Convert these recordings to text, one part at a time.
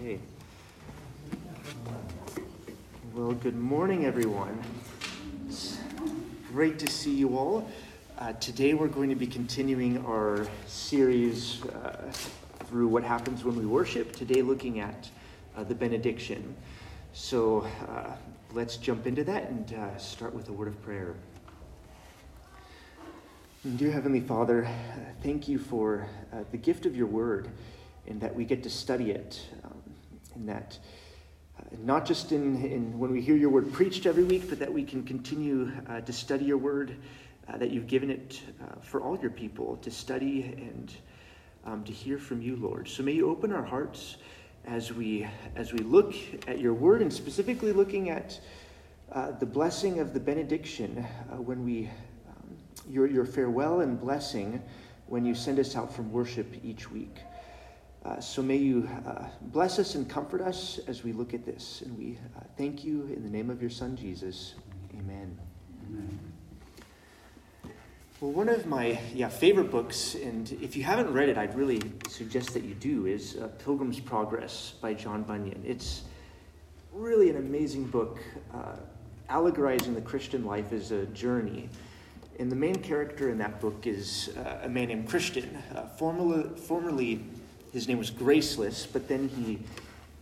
Okay. Well, good morning, everyone. It's great to see you all. Uh, today, we're going to be continuing our series uh, through what happens when we worship. Today, looking at uh, the benediction. So, uh, let's jump into that and uh, start with a word of prayer. Dear Heavenly Father, thank you for uh, the gift of your word and that we get to study it. Um, and that uh, not just in, in when we hear your word preached every week, but that we can continue uh, to study your word, uh, that you've given it uh, for all your people to study and um, to hear from you, Lord. So may you open our hearts as we as we look at your word and specifically looking at uh, the blessing of the benediction when we your, your farewell and blessing when you send us out from worship each week. Uh, so may you uh, bless us and comfort us as we look at this. And we uh, thank you in the name of your Son, Jesus. Amen. Amen. Well, one of my yeah, favorite books, and if you haven't read it, I'd really suggest that you do, is uh, Pilgrim's Progress by John Bunyan. It's really an amazing book, uh, allegorizing the Christian life as a journey. And the main character in that book is a man named Christian. Formerly, formerly, his name was Graceless, but then he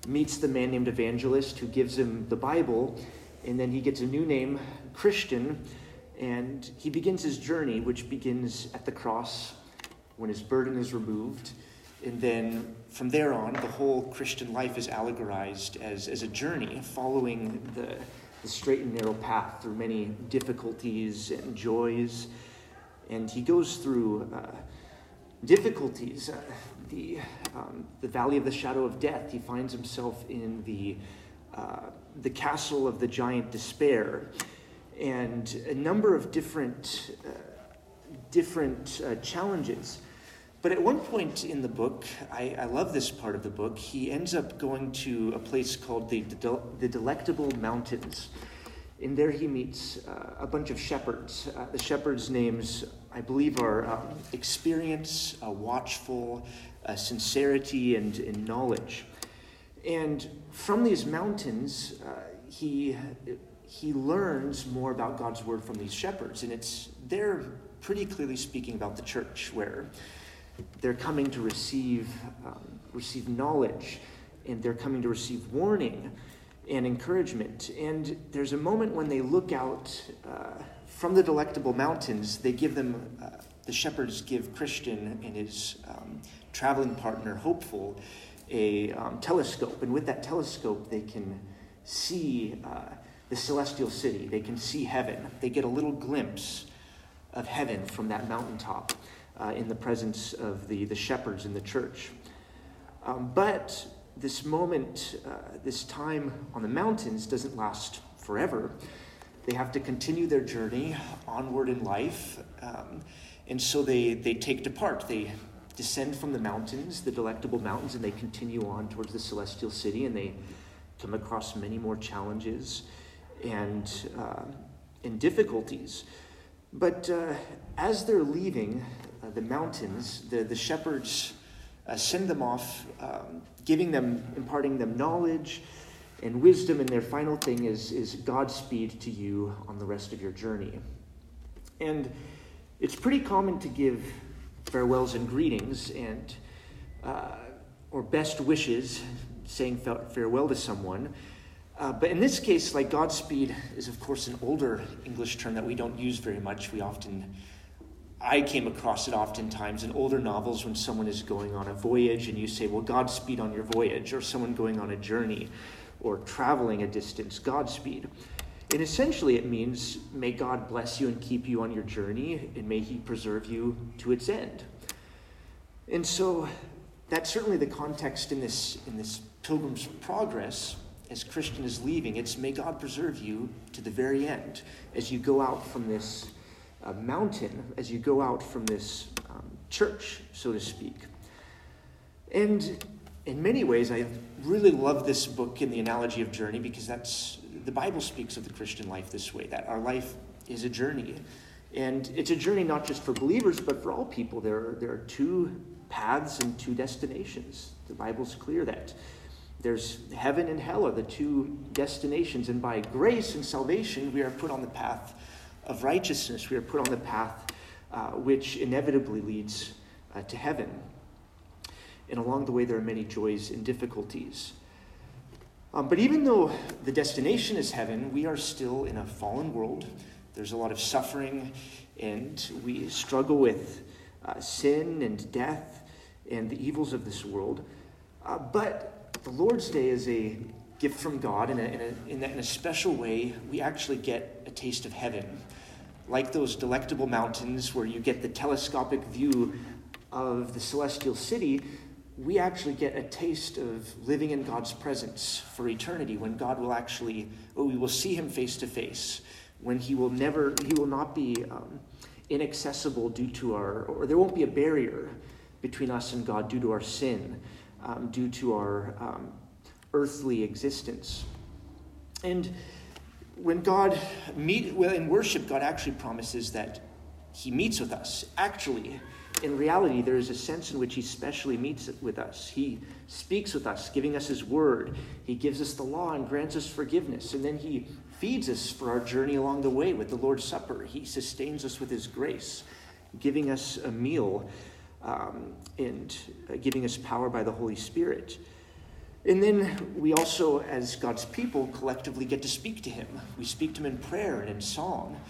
meets the man named Evangelist who gives him the Bible, and then he gets a new name, Christian, and he begins his journey, which begins at the cross when his burden is removed. And then from there on, the whole Christian life is allegorized as, as a journey following the the straight and narrow path through many difficulties and joys. And he goes through uh, difficulties. Uh, the, um, the valley of the shadow of death, he finds himself in the, uh, the castle of the giant despair. And a number of different, uh, different uh, challenges. But at one point in the book, I, I, love this part of the book, he ends up going to a place called the, the Delectable Mountains. And there, he meets uh, a bunch of shepherds. Uh, the shepherds' names, I believe, are um, experience, uh, watchful, uh, sincerity, and, and, knowledge. And from these mountains, uh, he, he learns more about God's word from these shepherds. And it's they're pretty clearly speaking about the church, where they're coming to receive, um, receive knowledge and they're coming to receive warning and encouragement. And there's a moment when they look out uh, from the delectable mountains, they give them, uh, the shepherds give Christian and his um, traveling partner, Hopeful, a um, telescope. And with that telescope, they can see uh, the celestial city, they can see heaven. They get a little glimpse of heaven from that mountaintop uh, in the presence of the, the shepherds in the church. Um, but this moment, uh, this time on the mountains doesn't last forever. They have to continue their journey onward in life. Um, and so they, they take depart. They descend from the mountains, the delectable mountains, and they continue on towards the celestial city. And they come across many more challenges and, uh, and difficulties. But uh, as they're leaving uh, the mountains, the, the shepherds uh, send them off, um, giving them, imparting them knowledge and wisdom, and their final thing is, is Godspeed to you on the rest of your journey. And it's pretty common to give farewells and greetings and uh, or best wishes, saying farewell to someone. Uh, but in this case, like Godspeed is, of course, an older English term that we don't use very much. We often, I came across it oftentimes in older novels when someone is going on a voyage and you say, well, Godspeed on your voyage, or someone going on a journey or traveling a distance, Godspeed. And essentially, it means, may God bless you and keep you on your journey, and may He preserve you to its end. And so, that's certainly the context in this, in this pilgrim's progress as Christian is leaving, it's may God preserve you to the very end as you go out from this uh, mountain, as you go out from this um, church, so to speak. And in many ways, I really love this book in the analogy of journey because that's the Bible speaks of the Christian life this way that our life is a journey. And it's a journey not just for believers, but for all people. There are, there are two paths and two destinations. The Bible's clear that There's heaven and hell are the two destinations, and by grace and salvation, we are put on the path of righteousness. We are put on the path uh, which inevitably leads uh, to heaven. And along the way, there are many joys and difficulties. Um, but even though the destination is heaven, we are still in a fallen world. There's a lot of suffering, and we struggle with uh, sin and death and the evils of this world. Uh, but the Lord's Day is a gift from God, in, in, in, in a special way, we actually get a taste of heaven. Like those delectable mountains where you get the telescopic view of the celestial city, we actually get a taste of living in God's presence for eternity when God will actually, oh, we will see him face to face, when he will never, he will not be um, inaccessible due to our, or there won't be a barrier between us and God due to our sin, um, due to our um, earthly existence. And when God meet well in worship, God actually promises that He meets with us. Actually, in reality, there is a sense in which He specially meets with us. He speaks with us, giving us His word. He gives us the law and grants us forgiveness, and then He feeds us for our journey along the way with the Lord's Supper. He sustains us with His grace, giving us a meal um, and uh, giving us power by the Holy Spirit. And then we also, as God's people, collectively get to speak to Him. We speak to Him in prayer and in song.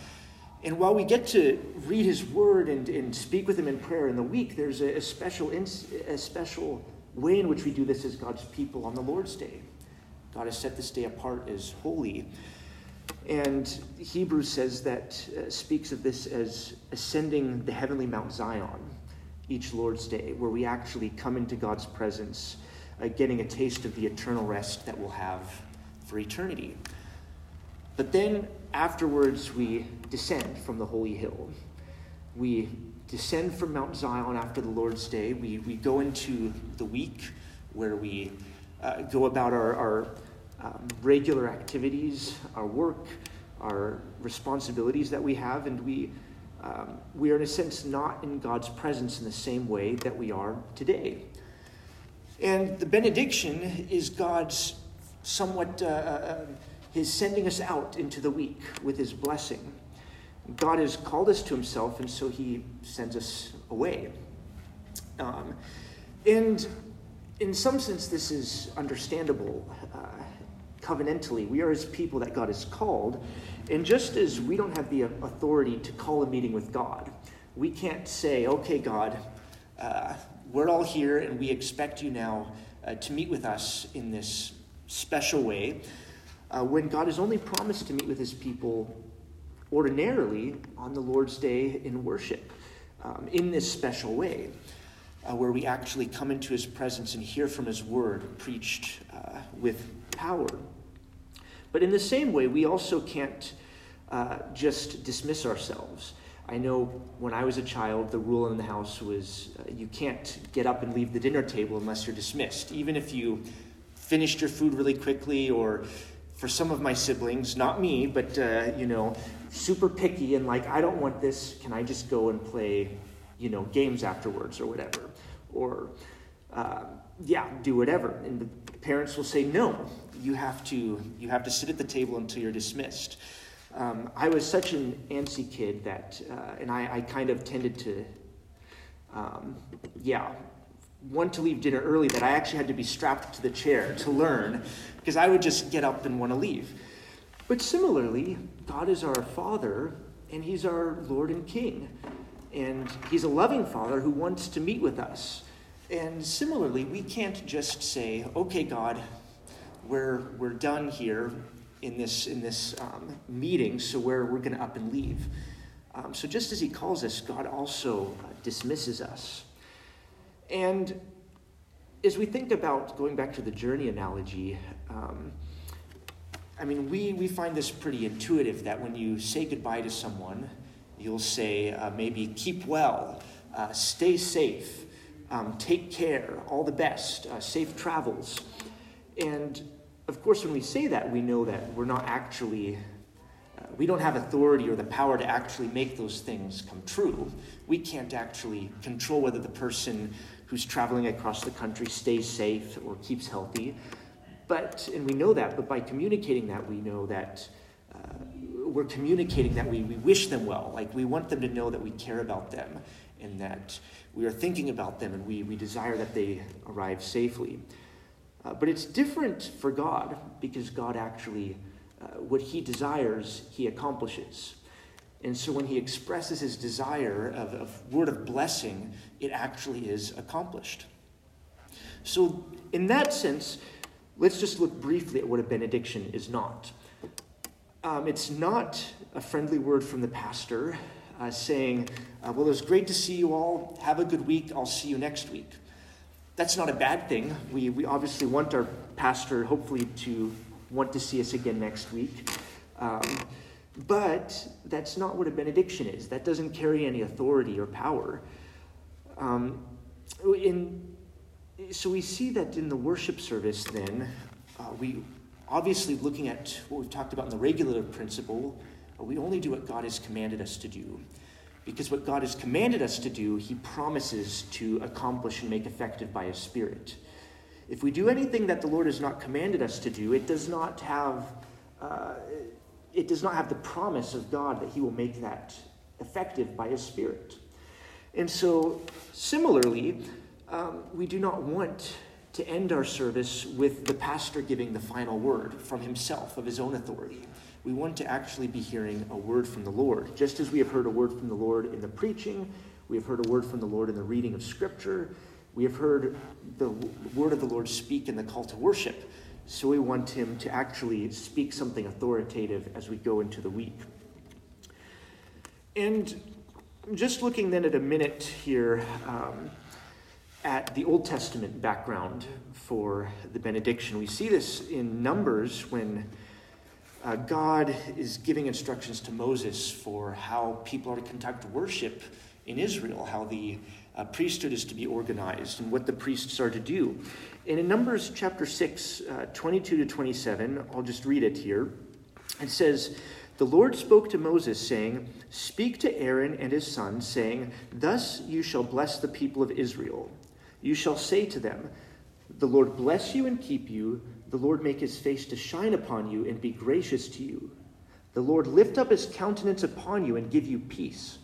And while we get to read His Word and, and speak with Him in prayer in the week, there's a, a special, a special way in which we do this as God's people on the Lord's Day. God has set this day apart as holy. And Hebrews says that, uh, speaks of this as ascending the heavenly Mount Zion each Lord's Day, where we actually come into God's presence, uh, getting a taste of the eternal rest that we'll have for eternity. But then afterwards, we descend from the holy hill. We descend from Mount Zion after the Lord's Day. We, we go into the week where we uh, go about our, our um, regular activities, our work, our responsibilities that we have, and we um, we are, in a sense, not in God's presence in the same way that we are today. And the benediction is God's somewhat, uh, uh, his sending us out into the week with his blessing. God has called us to himself, and so he sends us away. Um, and in some sense, this is understandable uh, covenantally. We are his people that God has called. And just as we don't have the authority to call a meeting with God, we can't say, okay, God, uh, we're all here and we expect you now uh, to meet with us in this special way. Uh, when God has only promised to meet with his people ordinarily on the Lord's day in worship, um, in this special way, uh, where we actually come into his presence and hear from his word preached uh, with power. But in the same way, we also can't uh, just dismiss ourselves. I know when I was a child, the rule in the house was uh, you can't get up and leave the dinner table unless you're dismissed. Even if you finished your food really quickly, or for some of my siblings, not me, but uh, you know, super picky and like, I don't want this, can I just go and play, you know, games afterwards or whatever? Or, uh, yeah, do whatever. And the parents will say, no, you have to, you have to sit at the table until you're dismissed. Um, I was such an antsy kid that, uh, and I, I, kind of tended to, um, yeah, want to leave dinner early that I actually had to be strapped to the chair to learn because I would just get up and want to leave. But similarly, God is our Father and He's our Lord and King. And He's a loving Father who wants to meet with us. And similarly, we can't just say, okay, God, we're, we're done here in this, in this um, meeting, so we're, we're going to up and leave. Um, so just as he calls us, God also uh, dismisses us. And as we think about going back to the journey analogy, um, I mean, we, we find this pretty intuitive that when you say goodbye to someone, you'll say uh, maybe keep well, uh, stay safe, um, take care, all the best, uh, safe travels. And of course, when we say that, we know that we're not actually, uh, we don't have authority or the power to actually make those things come true. We can't actually control whether the person who's traveling across the country stays safe or keeps healthy. but, and we know that, but by communicating that, we know that uh, we're communicating that we, we wish them well. Like we want them to know that we care about them and that we are thinking about them and we, we desire that they arrive safely. Uh, but it's different for God because God actually, uh, what He desires, He accomplishes. And so when He expresses His desire of, a word of blessing, it actually is accomplished. So, in that sense, let's just look briefly at what a benediction is not. Um, it's not a friendly word from the pastor uh, saying, uh, Well, it was great to see you all. Have a good week. I'll see you next week. That's not a bad thing. We, we obviously want our pastor, hopefully, to want to see us again next week. Um, but that's not what a benediction is. That doesn't carry any authority or power. Um, in, so we see that in the worship service, then, uh, we obviously looking at what we've talked about in the regulative principle, uh, we only do what God has commanded us to do. Because what God has commanded us to do, He promises to accomplish and make effective by His Spirit. If we do anything that the Lord has not commanded us to do, it does not have, uh, it does not have the promise of God that He will make that effective by His Spirit. And so, similarly, um, we do not want to end our service with the pastor giving the final word from himself, of his own authority. We want to actually be hearing a word from the Lord. Just as we have heard a word from the Lord in the preaching, we have heard a word from the Lord in the reading of Scripture, we have heard the word of the Lord speak in the call to worship. So we want him to actually speak something authoritative as we go into the week. And just looking then at a minute here, um, at the Old Testament background for the benediction. We see this in Numbers when uh, God is giving instructions to Moses for how people are to conduct worship in Israel, how the uh, priesthood is to be organized, and what the priests are to do. And in Numbers chapter 6, uh, 22 to 27, I'll just read it here. It says, The Lord spoke to Moses, saying, Speak to Aaron and his sons, saying, Thus you shall bless the people of Israel. You shall say to them, The Lord bless you and keep you. The Lord make his face to shine upon you and be gracious to you. The Lord lift up his countenance upon you and give you peace.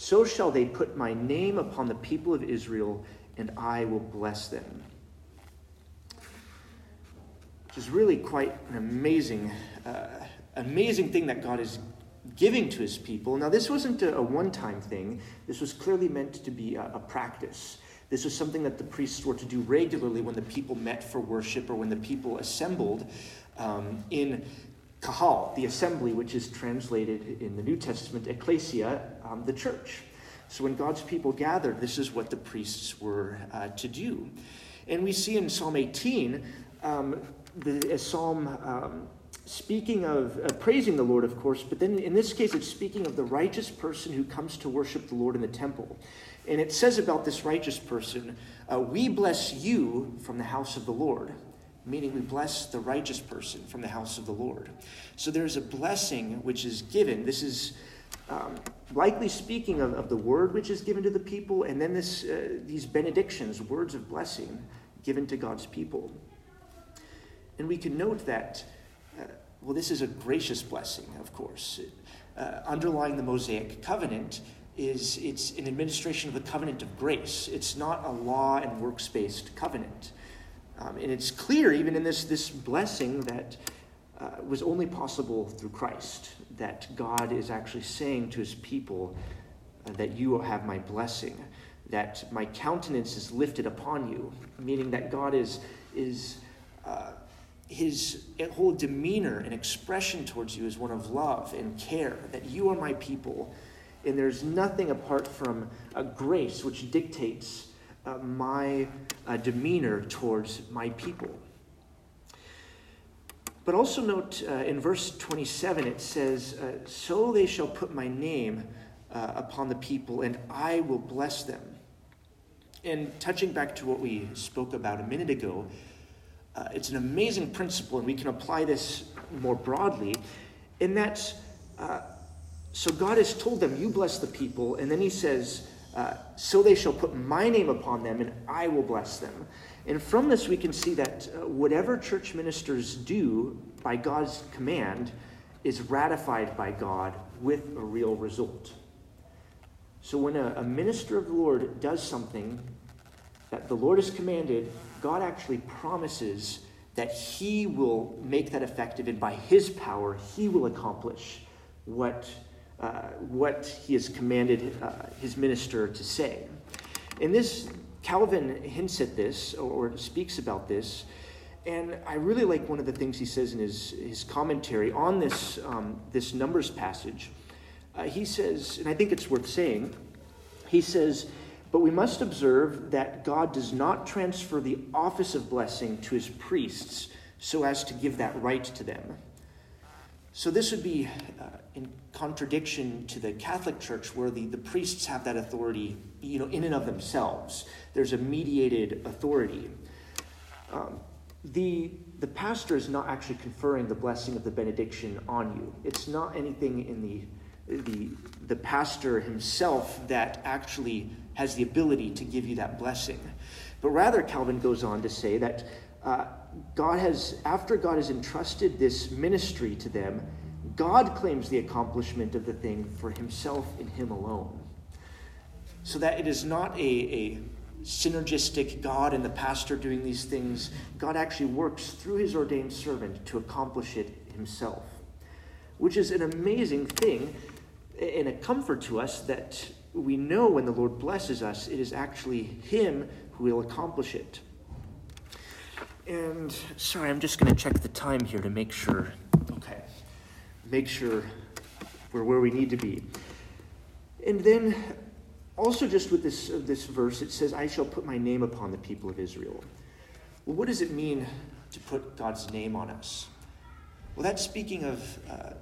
So shall they put my name upon the people of Israel, and I will bless them. Which is really quite an amazing, uh, amazing thing that God is giving to his people. Now, this wasn't a, a one time thing, this was clearly meant to be a, a practice. This was something that the priests were to do regularly when the people met for worship or when the people assembled um, in kahal, the assembly, which is translated in the New Testament, ecclesia, um, the church. So when God's people gathered, this is what the priests were uh, to do. And we see in Psalm 18, um, the, a psalm um, speaking of uh, praising the Lord, of course, but then in this case, it's speaking of the righteous person who comes to worship the Lord in the temple. And it says about this righteous person, uh, We bless you from the house of the Lord, meaning we bless the righteous person from the house of the Lord. So there's a blessing which is given. This is um, likely speaking of, of, the word which is given to the people, and then this, uh, these benedictions, words of blessing given to God's people. And we can note that, uh, well, this is a gracious blessing, of course. Uh, underlying the Mosaic covenant is it's an administration of the covenant of grace. It's not a law and works based covenant. Um, and it's clear, even in this, this blessing, that uh, was only possible through Christ, that God is actually saying to his people uh, that you have my blessing, that my countenance is lifted upon you, meaning that God is, is uh, his whole demeanor and expression towards you is one of love and care, that you are my people and there's nothing apart from a grace which dictates uh, my uh, demeanor towards my people. But also note uh, in verse 27, it says, uh, So they shall put my name uh, upon the people, and I will bless them. And touching back to what we spoke about a minute ago, uh, it's an amazing principle, and we can apply this more broadly, in that so God has told them, You bless the people. And then he says, uh, So they shall put my name upon them, and I will bless them. And from this, we can see that uh, whatever church ministers do by God's command is ratified by God with a real result. So when a, a minister of the Lord does something that the Lord has commanded, God actually promises that he will make that effective, and by his power, he will accomplish what, uh, what he has commanded uh, his minister to say. And this, Calvin hints at this or speaks about this. And I really like one of the things he says in his, his commentary on this, um, this Numbers passage. Uh, he says, and I think it's worth saying, he says, but we must observe that God does not transfer the office of blessing to his priests so as to give that right to them. So, this would be uh, in contradiction to the Catholic Church, where the, the priests have that authority you know, in and of themselves. There's a mediated authority. Um, the, the pastor is not actually conferring the blessing of the benediction on you, it's not anything in the the, the pastor himself that actually has the ability to give you that blessing. But rather, Calvin goes on to say that uh, God has, after God has entrusted this ministry to them, God claims the accomplishment of the thing for himself and him alone. So that it is not a, a synergistic God and the pastor doing these things. God actually works through his ordained servant to accomplish it himself, which is an amazing thing and a comfort to us that we know when the Lord blesses us, it is actually Him who will accomplish it. And sorry, I'm just going to check the time here to make sure. Okay. Make sure we're where we need to be. And then also just with this, this verse, it says, I shall put my name upon the people of Israel. Well, what does it mean to put God's name on us? Well, that's speaking of uh,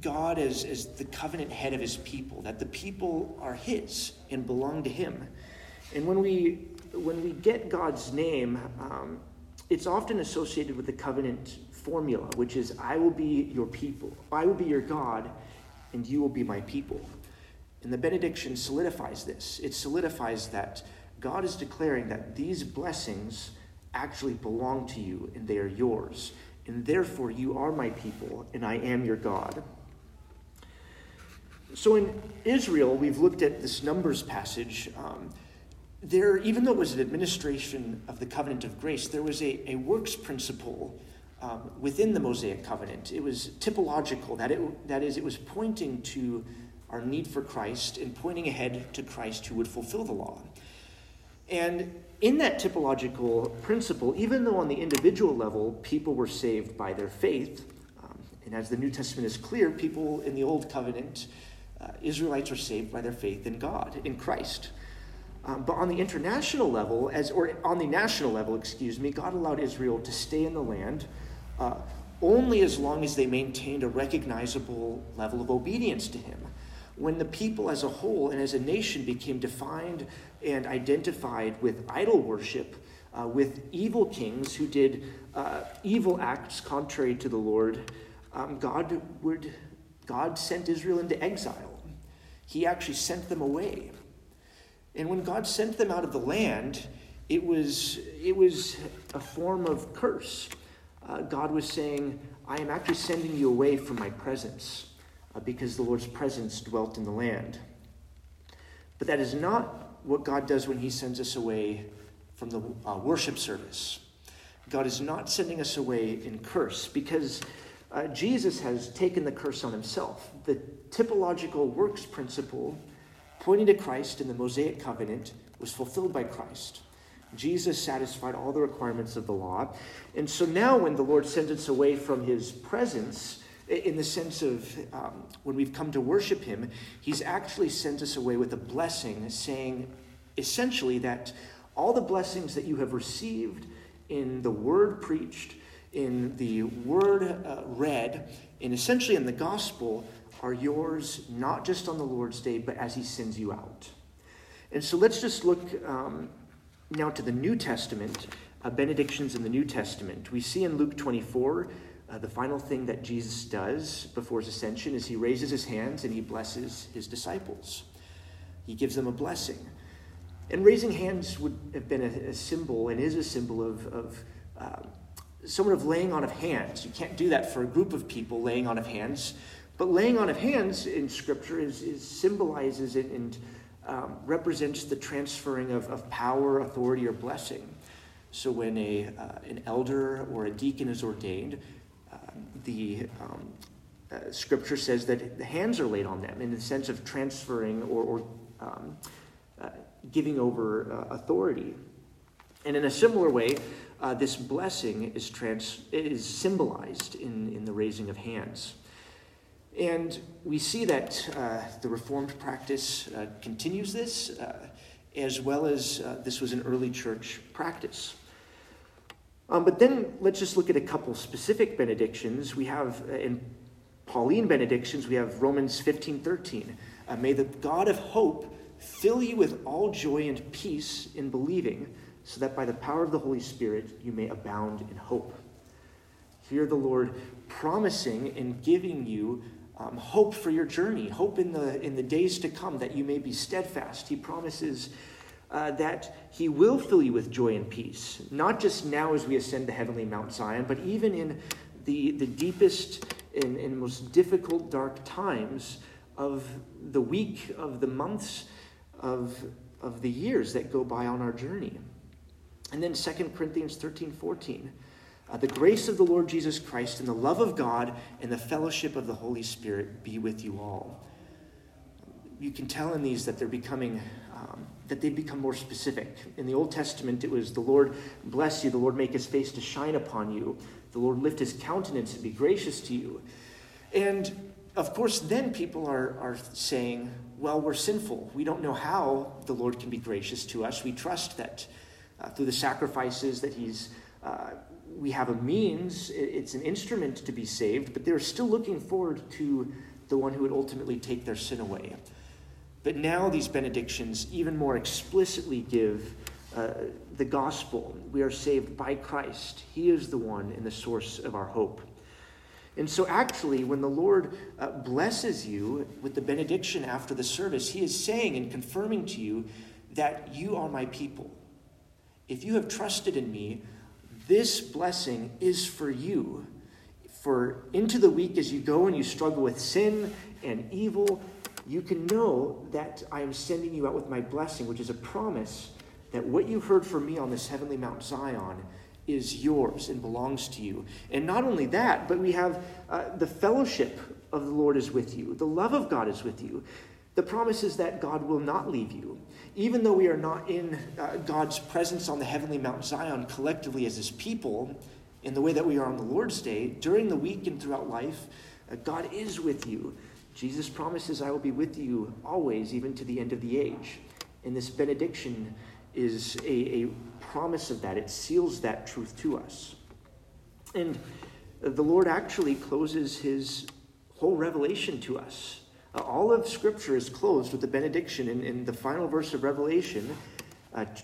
God as, as the covenant head of his people, that the people are his and belong to him. And when we, when we get God's name, um, it's often associated with the covenant formula, which is, I will be your people, I will be your God, and you will be my people. And the benediction solidifies this. It solidifies that God is declaring that these blessings actually belong to you and they are yours. And therefore, you are my people, and I am your God. So in Israel, we've looked at this Numbers passage. Um, there, even though it was an administration of the covenant of grace, there was a, a works principle um, within the Mosaic covenant. It was typological, that, it, that is, it was pointing to our need for Christ and pointing ahead to Christ who would fulfill the law. And in that typological principle, even though on the individual level people were saved by their faith, um, and as the New Testament is clear, people in the Old Covenant uh, Israelites are saved by their faith in God, in Christ. Um, but on the international level, as or on the national level, excuse me, God allowed Israel to stay in the land uh, only as long as they maintained a recognizable level of obedience to Him. When the people as a whole and as a nation became defined and identified with idol worship, uh, with evil kings who did uh, evil acts contrary to the Lord, um, God would God sent Israel into exile. He actually sent them away. And when God sent them out of the land, it was, it was a form of curse. Uh, God was saying, I am actually sending you away from my presence uh, because the Lord's presence dwelt in the land. But that is not what God does when He sends us away from the uh, worship service. God is not sending us away in curse because uh, Jesus has taken the curse on himself. The typological works principle pointing to Christ in the Mosaic covenant was fulfilled by Christ. Jesus satisfied all the requirements of the law. And so now, when the Lord sends us away from his presence, in the sense of um, when we've come to worship him, he's actually sent us away with a blessing, saying essentially that all the blessings that you have received in the word preached, in the word uh, read, and essentially in the gospel, are yours not just on the Lord's day, but as He sends you out. And so let's just look um, now to the New Testament, uh, benedictions in the New Testament. We see in Luke 24, uh, the final thing that Jesus does before his ascension is he raises his hands and he blesses his disciples. He gives them a blessing. And raising hands would have been a, a symbol and is a symbol of, of uh, of laying on of hands. You can't do that for a group of people, laying on of hands. But laying on of hands in Scripture is, is symbolizes it and um, represents the transferring of, of power, authority, or blessing. So when a, uh, an elder or a deacon is ordained, uh, the um, uh, Scripture says that the hands are laid on them in the sense of transferring or, or um, uh, giving over uh, authority. And in a similar way, uh, this blessing is, trans- is symbolized in, in the raising of hands. And we see that uh, the Reformed practice uh, continues this, uh, as well as uh, this was an early church practice. Um, but then let's just look at a couple specific benedictions. We have uh, in Pauline benedictions, we have Romans 15 13. Uh, May the God of hope fill you with all joy and peace in believing, so that by the power of the Holy Spirit you may abound in hope. Hear the Lord promising and giving you um, hope for your journey, hope in the, in the days to come that you may be steadfast. He promises uh, that He will fill you with joy and peace, not just now as we ascend the heavenly Mount Zion, but even in the, the deepest and, and most difficult, dark times of the week, of the months, of, of the years that go by on our journey. And then 2 Corinthians 13 14. Uh, the grace of the Lord Jesus Christ and the love of God and the fellowship of the Holy Spirit be with you all. You can tell in these that they're becoming, um, that they become more specific. In the Old Testament, it was the Lord bless you, the Lord make his face to shine upon you, the Lord lift his countenance and be gracious to you. And of course, then people are, are saying, well, we're sinful. We don't know how the Lord can be gracious to us. We trust that uh, through the sacrifices that he's uh, we have a means, it's an instrument to be saved, but they're still looking forward to the one who would ultimately take their sin away. But now these benedictions even more explicitly give uh, the gospel. We are saved by Christ, He is the one and the source of our hope. And so, actually, when the Lord uh, blesses you with the benediction after the service, He is saying and confirming to you that you are my people. If you have trusted in me, this blessing is for you. For into the week, as you go and you struggle with sin and evil, you can know that I am sending you out with my blessing, which is a promise that what you heard from me on this heavenly Mount Zion is yours and belongs to you. And not only that, but we have uh, the fellowship of the Lord is with you, the love of God is with you. The promise is that God will not leave you. Even though we are not in uh, God's presence on the heavenly Mount Zion collectively as his people, in the way that we are on the Lord's Day, during the week and throughout life, uh, God is with you. Jesus promises, I will be with you always, even to the end of the age. And this benediction is a, a promise of that, it seals that truth to us. And the Lord actually closes his whole revelation to us all of Scripture is closed with a benediction. In, in the final verse of Revelation, uh, t-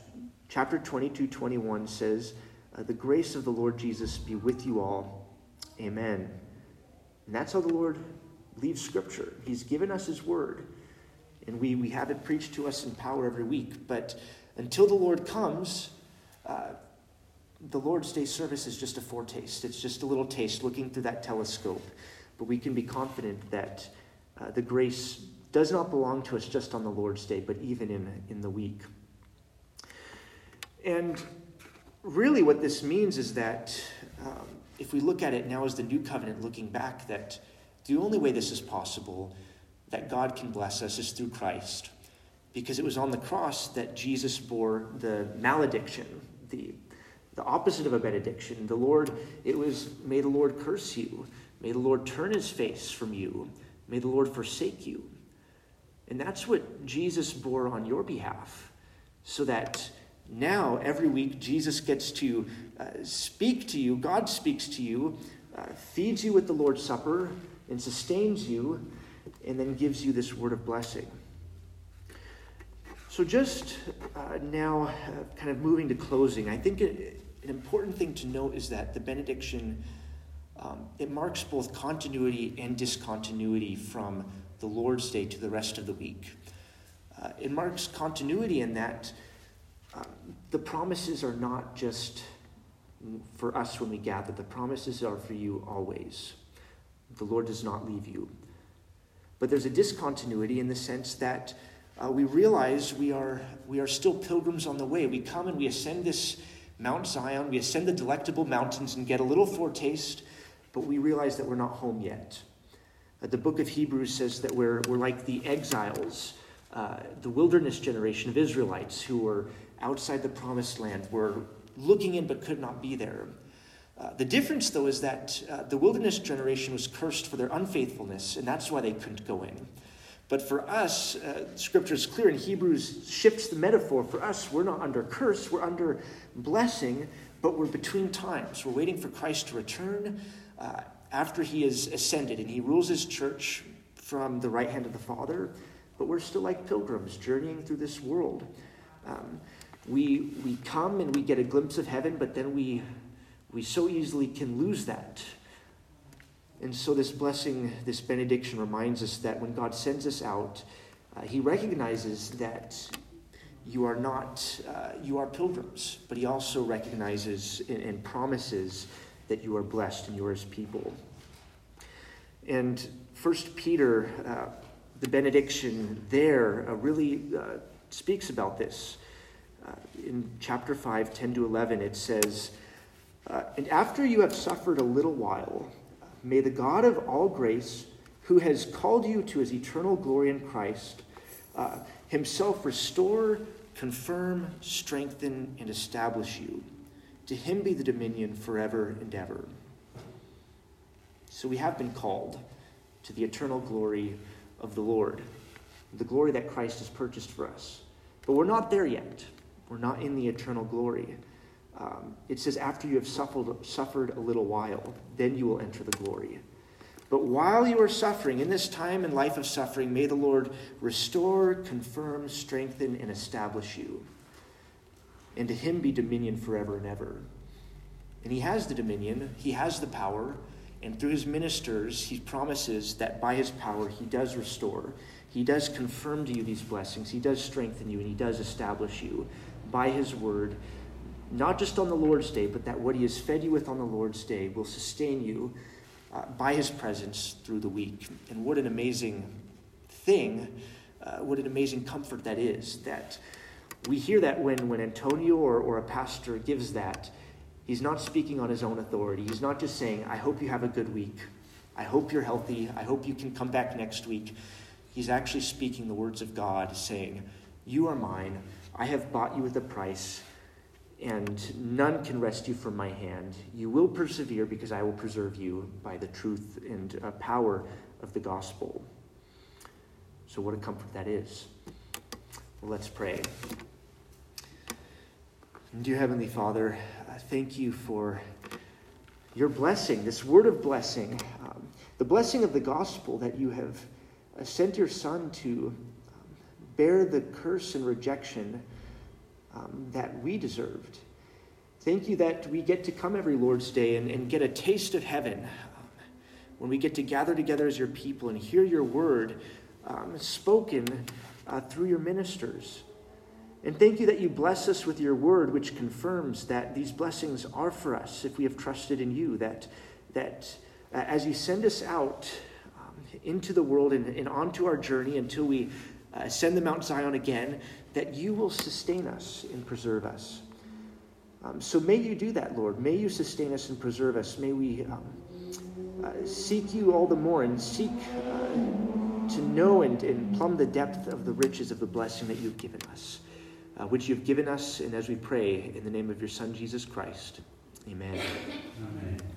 chapter 22 21 says, uh, The grace of the Lord Jesus be with you all. Amen. And that's how the Lord leaves Scripture. He's given us His Word, and we, we have it preached to us in power every week. But until the Lord comes, uh, the Lord's Day service is just a foretaste. It's just a little taste looking through that telescope. But we can be confident that uh, the grace does not belong to us just on the Lord's Day, but even in, in the week. And really, what this means is that um, if we look at it now as the new covenant, looking back, that the only way this is possible, that God can bless us, is through Christ. Because it was on the cross that Jesus bore the malediction, the, the opposite of a benediction. The Lord, it was, may the Lord curse you, may the Lord turn his face from you. May the Lord forsake you. And that's what Jesus bore on your behalf, so that now every week Jesus gets to uh, speak to you, God speaks to you, uh, feeds you with the Lord's Supper, and sustains you, and then gives you this word of blessing. So, just uh, now, uh, kind of moving to closing, I think it, an important thing to note is that the benediction um, it marks both continuity and discontinuity from the Lord's Day to the rest of the week. Uh, it marks continuity in that uh, the promises are not just for us when we gather, the promises are for you always. The Lord does not leave you. But there's a discontinuity in the sense that uh, we realize we are, we are still pilgrims on the way. We come and we ascend this Mount Zion, we ascend the delectable mountains and get a little foretaste, but we realize that we're not home yet. Uh, the book of Hebrews says that we're, we're like the exiles, uh, the wilderness generation of Israelites who were outside the promised land, were looking in but could not be there. Uh, the difference, though, is that uh, the wilderness generation was cursed for their unfaithfulness, and that's why they couldn't go in. But for us, uh, scripture is clear, and Hebrews shifts the metaphor. For us, we're not under curse, we're under blessing, but we're between times. We're waiting for Christ to return uh, after he has ascended, and he rules his church from the right hand of the Father. But we're still like pilgrims journeying through this world. Um, we, we come and we get a glimpse of heaven, but then we we so easily can lose that. And so, this blessing, this benediction reminds us that when God sends us out, uh, He recognizes that you are not, uh, you are pilgrims, but He also recognizes and, and, promises that you are blessed and you are His people. And First Peter, uh, the benediction there, uh, really uh, speaks about this. Uh, in chapter 5, 10 to 11, it says, uh, and after you have suffered a little while, may the God of all grace, who has called you to his eternal glory in Christ, uh, himself restore, confirm, strengthen, and establish you. To him be the dominion forever and ever. So we have been called to the eternal glory of the Lord, the glory that Christ has purchased for us. But we're not there yet. We're not in the eternal glory. Um, it says, after you have suffered, suffered a little while, then you will enter the glory. But while you are suffering, in this time and life of suffering, may the Lord restore, confirm, strengthen, and establish you. And to him be dominion forever and ever. And he has the dominion, he has the power, and through his ministers, he promises that by his power, he does restore. He does confirm to you these blessings. He does strengthen you, and he does establish you by his word not just on the Lord's day, but that what He has fed you with on the Lord's day will sustain you uh, by His presence through the week. And what an amazing thing, uh, what an amazing comfort that is. That we hear that when, when Antonio or, or a pastor gives that, he's not speaking on his own authority. He's not just saying, I hope you have a good week. I hope you're healthy. I hope you can come back next week. He's actually speaking the words of God, saying, You are mine. I have bought you with a price and none can wrest you from my hand. You will persevere because I will preserve you by the truth and uh, power of the gospel. So, what a comfort that is. Let's pray. Dear Heavenly Father, thank you for your blessing, this word of blessing, um, the blessing of the gospel that you have uh, sent your Son to um, bear the curse and rejection um, that we deserved. Thank you that we get to come every Lord's Day and, and get a taste of heaven um, when we get to gather together as your people and hear your word um, spoken uh, through your ministers. And thank you that you bless us with your word, which confirms that these blessings are for us if we have trusted in you, that, that uh, as you send us out um, into the world and, and onto our journey until we uh, send the Mount Zion again, that you will sustain us and preserve us. Um, so may you do that, Lord. May you sustain us and preserve us. May we um, uh, seek you all the more and seek uh, to know and, and plumb the depth of the riches of the blessing that you've given us, uh, which you've given us. And as we pray in the name of your Son, Jesus Christ, amen. amen.